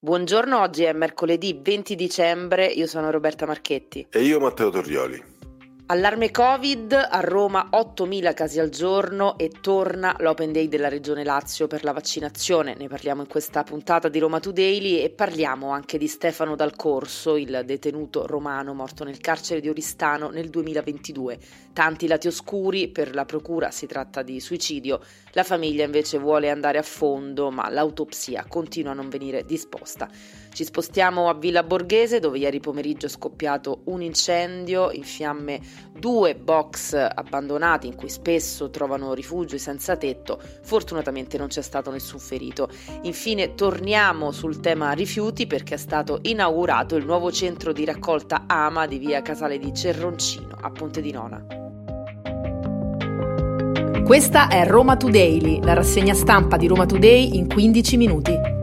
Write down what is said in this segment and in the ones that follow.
Buongiorno, oggi è mercoledì 20 dicembre, io sono Roberta Marchetti. E io Matteo Torrioli. Allarme Covid, a Roma 8.000 casi al giorno e torna l'Open Day della Regione Lazio per la vaccinazione. Ne parliamo in questa puntata di Roma Today e parliamo anche di Stefano Dal Corso, il detenuto romano morto nel carcere di Oristano nel 2022. Tanti lati oscuri, per la procura si tratta di suicidio, la famiglia invece vuole andare a fondo ma l'autopsia continua a non venire disposta. Ci spostiamo a Villa Borghese dove ieri pomeriggio è scoppiato un incendio in fiamme due box abbandonati in cui spesso trovano rifugio i senza tetto. Fortunatamente non c'è stato nessun ferito. Infine torniamo sul tema rifiuti perché è stato inaugurato il nuovo centro di raccolta AMA di via Casale di Cerroncino a Ponte di Nona. Questa è Roma Today, la rassegna stampa di Roma Today in 15 minuti.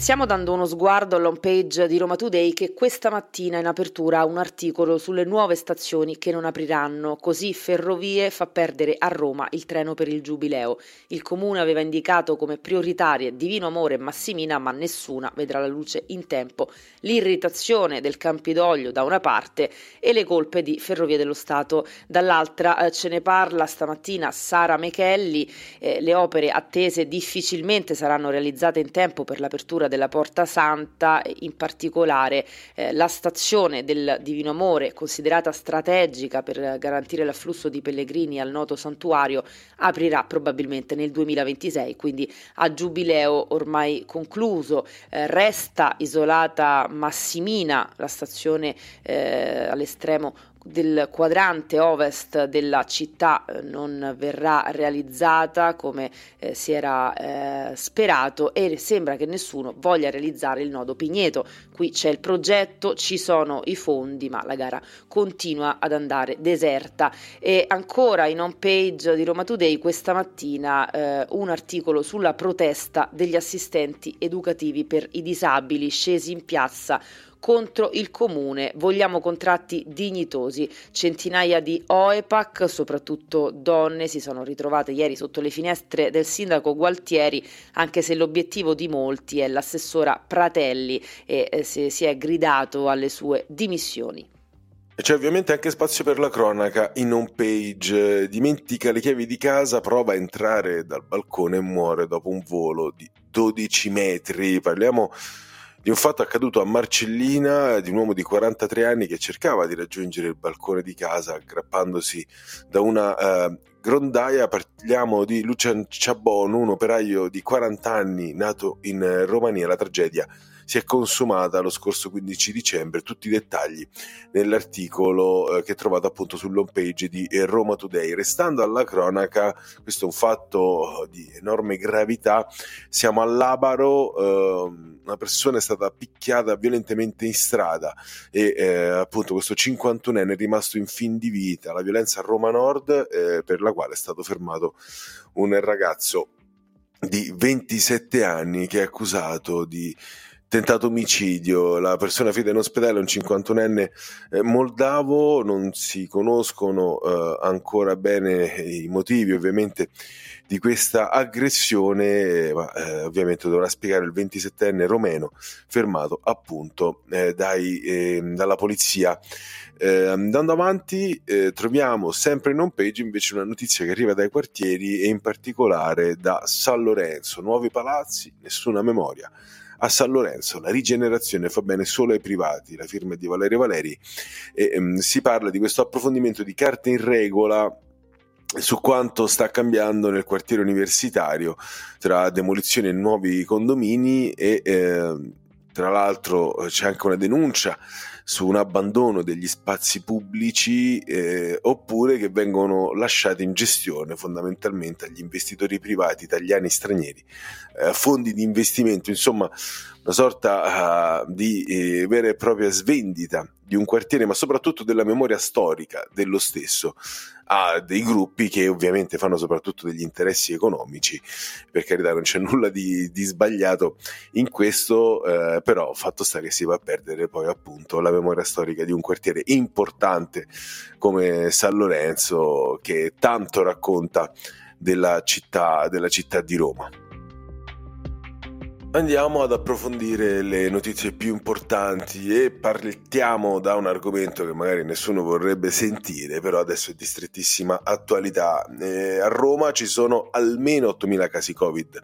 Iniziamo dando uno sguardo all'home page di Roma Today che questa mattina in apertura ha un articolo sulle nuove stazioni che non apriranno, così Ferrovie fa perdere a Roma il treno per il Giubileo. Il comune aveva indicato come prioritarie Divino Amore e Massimina, ma nessuna vedrà la luce in tempo. L'irritazione del Campidoglio da una parte e le colpe di Ferrovie dello Stato dall'altra. Eh, ce ne parla stamattina Sara Mechelli, eh, le opere attese difficilmente saranno realizzate in tempo per l'apertura l'apertura della Porta Santa, in particolare eh, la stazione del Divino Amore, considerata strategica per garantire l'afflusso di pellegrini al noto santuario, aprirà probabilmente nel 2026, quindi a giubileo ormai concluso. Eh, resta isolata Massimina, la stazione eh, all'estremo del quadrante ovest della città eh, non verrà realizzata come eh, si era eh, sperato e sembra che nessuno voglia realizzare il nodo Pigneto. Qui c'è il progetto, ci sono i fondi, ma la gara continua ad andare deserta. E ancora in home page di Roma Today questa mattina eh, un articolo sulla protesta degli assistenti educativi per i disabili scesi in piazza contro il comune. Vogliamo contratti dignitosi. Centinaia di OEPAC, soprattutto donne, si sono ritrovate ieri sotto le finestre del sindaco Gualtieri, anche se l'obiettivo di molti è l'assessora Pratelli e eh, si è gridato alle sue dimissioni. C'è ovviamente anche spazio per la cronaca in home page. Dimentica le chiavi di casa, prova a entrare dal balcone e muore dopo un volo di 12 metri. Parliamo di un fatto accaduto a Marcellina di un uomo di 43 anni che cercava di raggiungere il balcone di casa aggrappandosi da una uh, grondaia. Parliamo di Lucian Ciabon, un operaio di 40 anni nato in Romania. La tragedia si è consumata lo scorso 15 dicembre. Tutti i dettagli nell'articolo eh, che trovate appunto sull'home page di eh, Roma Today. Restando alla cronaca, questo è un fatto di enorme gravità. Siamo all'Abaro, eh, una persona è stata picchiata violentemente in strada e eh, appunto questo 51enne è rimasto in fin di vita. La violenza a Roma Nord, eh, per la quale è stato fermato un ragazzo di 27 anni che è accusato di tentato omicidio, la persona ferita in ospedale è un 51enne eh, moldavo, non si conoscono eh, ancora bene i motivi ovviamente di questa aggressione, ma eh, ovviamente dovrà spiegare il 27enne romeno fermato appunto eh, dai, ehm, dalla polizia. Eh, andando avanti eh, troviamo sempre in home page invece una notizia che arriva dai quartieri e in particolare da San Lorenzo, nuovi palazzi, nessuna memoria a San Lorenzo. La rigenerazione fa bene solo ai privati, la firma è di Valerio Valeri e um, si parla di questo approfondimento di carte in regola su quanto sta cambiando nel quartiere universitario tra demolizioni e nuovi condomini e eh, tra l'altro c'è anche una denuncia su un abbandono degli spazi pubblici eh, oppure che vengono lasciati in gestione fondamentalmente agli investitori privati italiani e stranieri, eh, fondi di investimento, insomma una sorta uh, di eh, vera e propria svendita di un quartiere, ma soprattutto della memoria storica dello stesso, a dei gruppi che ovviamente fanno soprattutto degli interessi economici. Per carità, non c'è nulla di, di sbagliato in questo, eh, però fatto sta che si va a perdere poi appunto la memoria storica di un quartiere importante come San Lorenzo, che tanto racconta della città, della città di Roma. Andiamo ad approfondire le notizie più importanti e partiamo da un argomento che magari nessuno vorrebbe sentire, però adesso è di strettissima attualità. Eh, a Roma ci sono almeno 8.000 casi Covid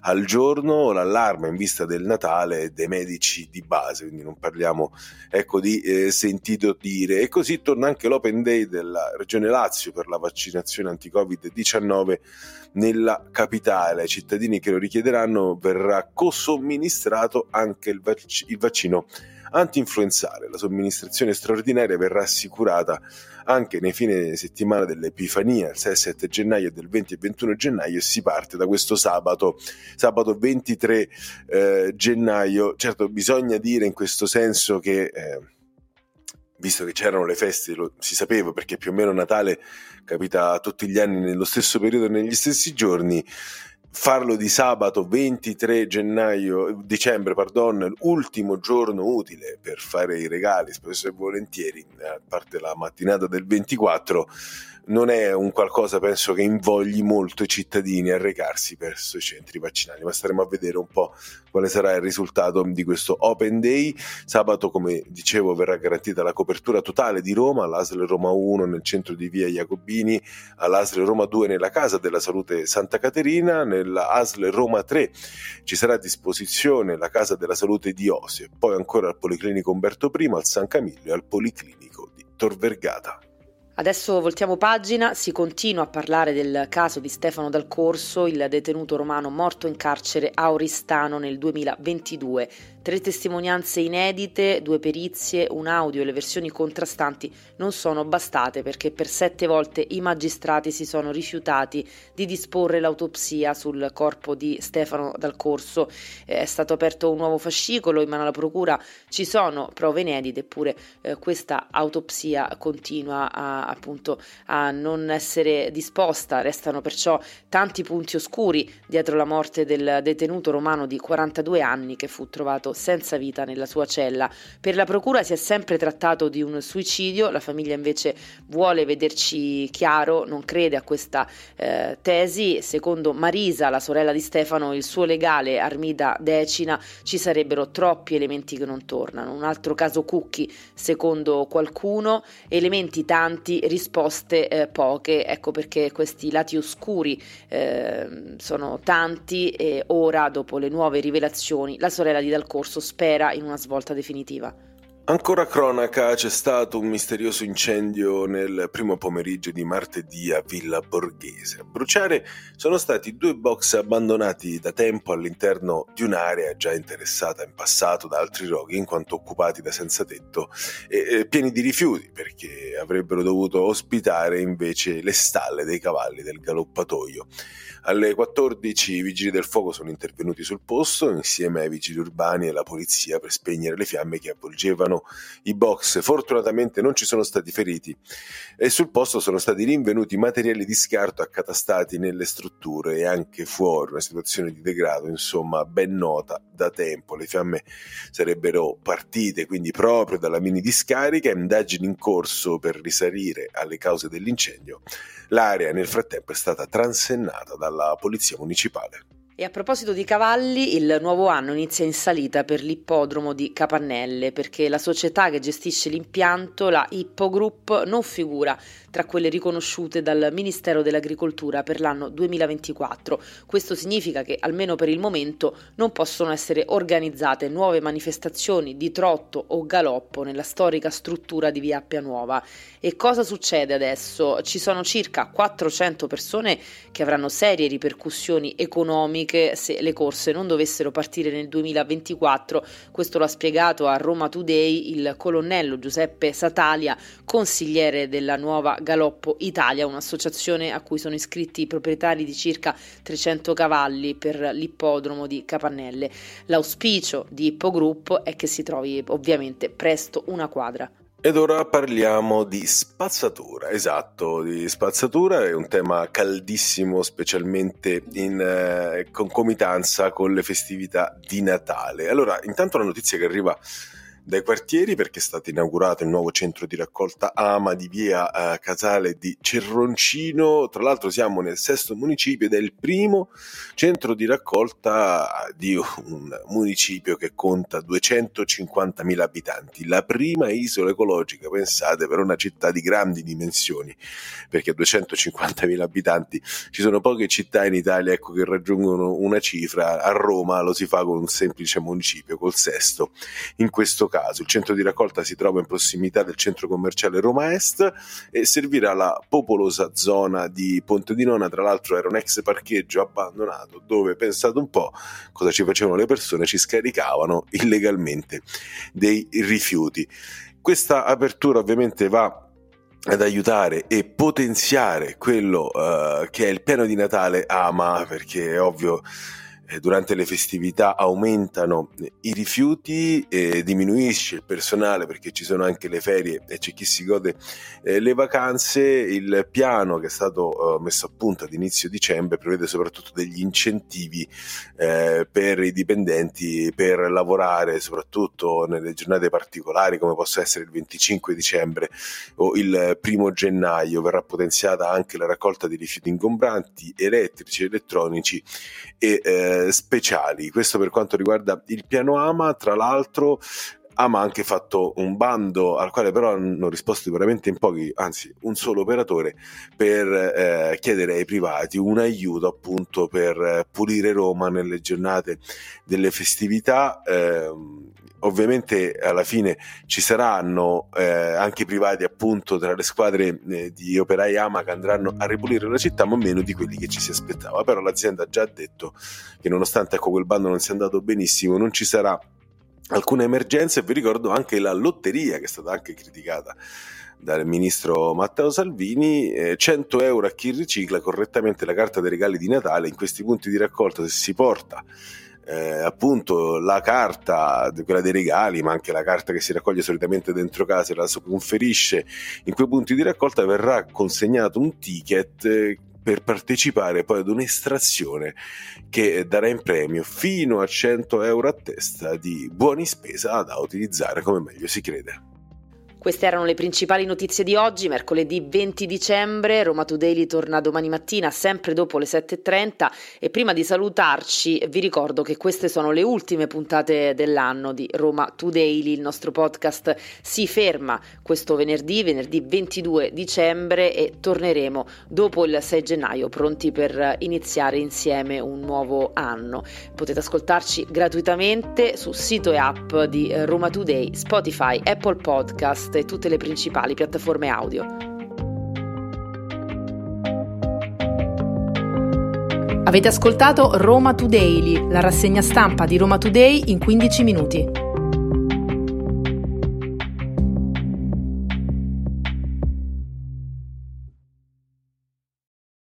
al giorno, l'allarme in vista del Natale dei medici di base, quindi non parliamo ecco, di eh, sentito dire. E così torna anche l'Open Day della Regione Lazio per la vaccinazione anti-Covid-19 nella capitale. Ai cittadini che lo richiederanno verrà co-somministrato anche il, vac- il vaccino anti-influenzale. La somministrazione straordinaria verrà assicurata anche nei fine settimana dell'Epifania, il 6 7 gennaio del 20 e 21 gennaio e si parte da questo sabato, sabato 23 eh, gennaio. Certo, bisogna dire in questo senso che... Eh, visto che c'erano le feste, lo, si sapeva perché più o meno Natale capita tutti gli anni nello stesso periodo e negli stessi giorni, farlo di sabato 23 gennaio, dicembre, pardon, ultimo giorno utile per fare i regali, spesso e volentieri, a parte la mattinata del 24, non è un qualcosa, penso, che invogli molto i cittadini a recarsi verso i centri vaccinali, ma staremo a vedere un po' quale sarà il risultato di questo Open Day. Sabato, come dicevo, verrà garantita la copertura totale di Roma, all'ASL Roma 1 nel centro di via Jacobini, all'ASL Roma 2 nella Casa della Salute Santa Caterina, nella ASL Roma 3 ci sarà a disposizione la Casa della Salute di Osio, poi ancora al Policlinico Umberto I, al San Camillo e al Policlinico di Tor Vergata. Adesso voltiamo pagina, si continua a parlare del caso di Stefano Dal Corso, il detenuto romano morto in carcere a Oristano nel 2022. Tre testimonianze inedite, due perizie, un audio e le versioni contrastanti non sono bastate perché per sette volte i magistrati si sono rifiutati di disporre l'autopsia sul corpo di Stefano Dal Corso. È stato aperto un nuovo fascicolo in mano alla procura, ci sono prove inedite, eppure eh, questa autopsia continua a, appunto a non essere disposta. Restano perciò tanti punti oscuri dietro la morte del detenuto romano di 42 anni che fu trovato senza vita nella sua cella. Per la procura si è sempre trattato di un suicidio, la famiglia invece vuole vederci chiaro, non crede a questa eh, tesi. Secondo Marisa, la sorella di Stefano, il suo legale Armida Decina, ci sarebbero troppi elementi che non tornano. Un altro caso Cucchi, secondo qualcuno, elementi tanti, risposte eh, poche. Ecco perché questi lati oscuri eh, sono tanti e ora, dopo le nuove rivelazioni, la sorella di Dal Corso corso spera in una svolta definitiva. Ancora cronaca, c'è stato un misterioso incendio nel primo pomeriggio di martedì a Villa Borghese. A bruciare sono stati due box abbandonati da tempo all'interno di un'area già interessata in passato da altri roghi, in quanto occupati da senza tetto e, e pieni di rifiuti, perché avrebbero dovuto ospitare invece le stalle dei cavalli del galoppatoio. Alle 14 i vigili del fuoco sono intervenuti sul posto insieme ai vigili urbani e alla polizia per spegnere le fiamme che avvolgevano i box. Fortunatamente non ci sono stati feriti e sul posto sono stati rinvenuti materiali di scarto accatastati nelle strutture e anche fuori, una situazione di degrado insomma ben nota da tempo. Le fiamme sarebbero partite quindi proprio dalla mini discarica, indagini in corso per risalire alle cause dell'incendio. L'area nel frattempo è stata transennata dalla polizia municipale. E a proposito di cavalli, il nuovo anno inizia in salita per l'ippodromo di Capannelle perché la società che gestisce l'impianto, la Ippo Group, non figura tra quelle riconosciute dal Ministero dell'Agricoltura per l'anno 2024. Questo significa che almeno per il momento non possono essere organizzate nuove manifestazioni di trotto o galoppo nella storica struttura di Via Appia Nuova. E cosa succede adesso? Ci sono circa 400 persone che avranno serie ripercussioni economiche se le corse non dovessero partire nel 2024. Questo lo ha spiegato a Roma Today il colonnello Giuseppe Satalia, consigliere della nuova Galoppo Italia, un'associazione a cui sono iscritti i proprietari di circa 300 cavalli per l'ippodromo di Capannelle. L'auspicio di Ippo Group è che si trovi ovviamente presto una quadra. Ed ora parliamo di spazzatura, esatto, di spazzatura è un tema caldissimo specialmente in eh, concomitanza con le festività di Natale. Allora, intanto la notizia che arriva dai quartieri perché è stato inaugurato il nuovo centro di raccolta AMA di via eh, Casale di Cerroncino. Tra l'altro siamo nel sesto municipio ed è il primo centro di raccolta di un municipio che conta 250.000 abitanti. La prima isola ecologica, pensate, per una città di grandi dimensioni, perché 250.000 abitanti ci sono poche città in Italia ecco, che raggiungono una cifra. A Roma lo si fa con un semplice municipio, col sesto. In questo caso caso. Il centro di raccolta si trova in prossimità del centro commerciale Roma Est e servirà la popolosa zona di Ponte di Nona. Tra l'altro era un ex parcheggio abbandonato dove, pensate un po' cosa ci facevano le persone, ci scaricavano illegalmente dei rifiuti. Questa apertura ovviamente va ad aiutare e potenziare quello uh, che è il piano di Natale ama perché è ovvio durante le festività aumentano i rifiuti, eh, diminuisce il personale perché ci sono anche le ferie e c'è chi si gode eh, le vacanze. Il piano che è stato eh, messo a punto ad inizio dicembre prevede soprattutto degli incentivi eh, per i dipendenti per lavorare soprattutto nelle giornate particolari come possa essere il 25 dicembre o il primo gennaio. Verrà potenziata anche la raccolta di rifiuti ingombranti, elettrici, elettronici e eh, speciali. Questo per quanto riguarda il piano AMA, tra l'altro Ama ha anche fatto un bando al quale però hanno risposto veramente in pochi, anzi un solo operatore, per eh, chiedere ai privati un aiuto appunto per pulire Roma nelle giornate delle festività. Eh, ovviamente alla fine ci saranno eh, anche privati appunto tra le squadre eh, di operai AMA che andranno a ripulire la città ma meno di quelli che ci si aspettava. Però l'azienda ha già detto che nonostante ecco, quel bando non sia andato benissimo non ci sarà alcune emergenze e vi ricordo anche la lotteria che è stata anche criticata dal ministro Matteo Salvini, eh, 100 euro a chi ricicla correttamente la carta dei regali di Natale. In questi punti di raccolta se si porta eh, appunto la carta, quella dei regali, ma anche la carta che si raccoglie solitamente dentro casa e la conferisce in quei punti di raccolta, verrà consegnato un ticket eh, per partecipare poi ad un'estrazione che darà in premio fino a 100 euro a testa di buoni spesa da utilizzare come meglio si crede. Queste erano le principali notizie di oggi, mercoledì 20 dicembre. Roma Today torna domani mattina, sempre dopo le 7.30. E prima di salutarci, vi ricordo che queste sono le ultime puntate dell'anno di Roma Today. Il nostro podcast si ferma questo venerdì, venerdì 22 dicembre, e torneremo dopo il 6 gennaio, pronti per iniziare insieme un nuovo anno. Potete ascoltarci gratuitamente su sito e app di Roma Today, Spotify, Apple Podcast e tutte le principali piattaforme audio. Avete ascoltato Roma Today, la rassegna stampa di Roma Today in 15 minuti.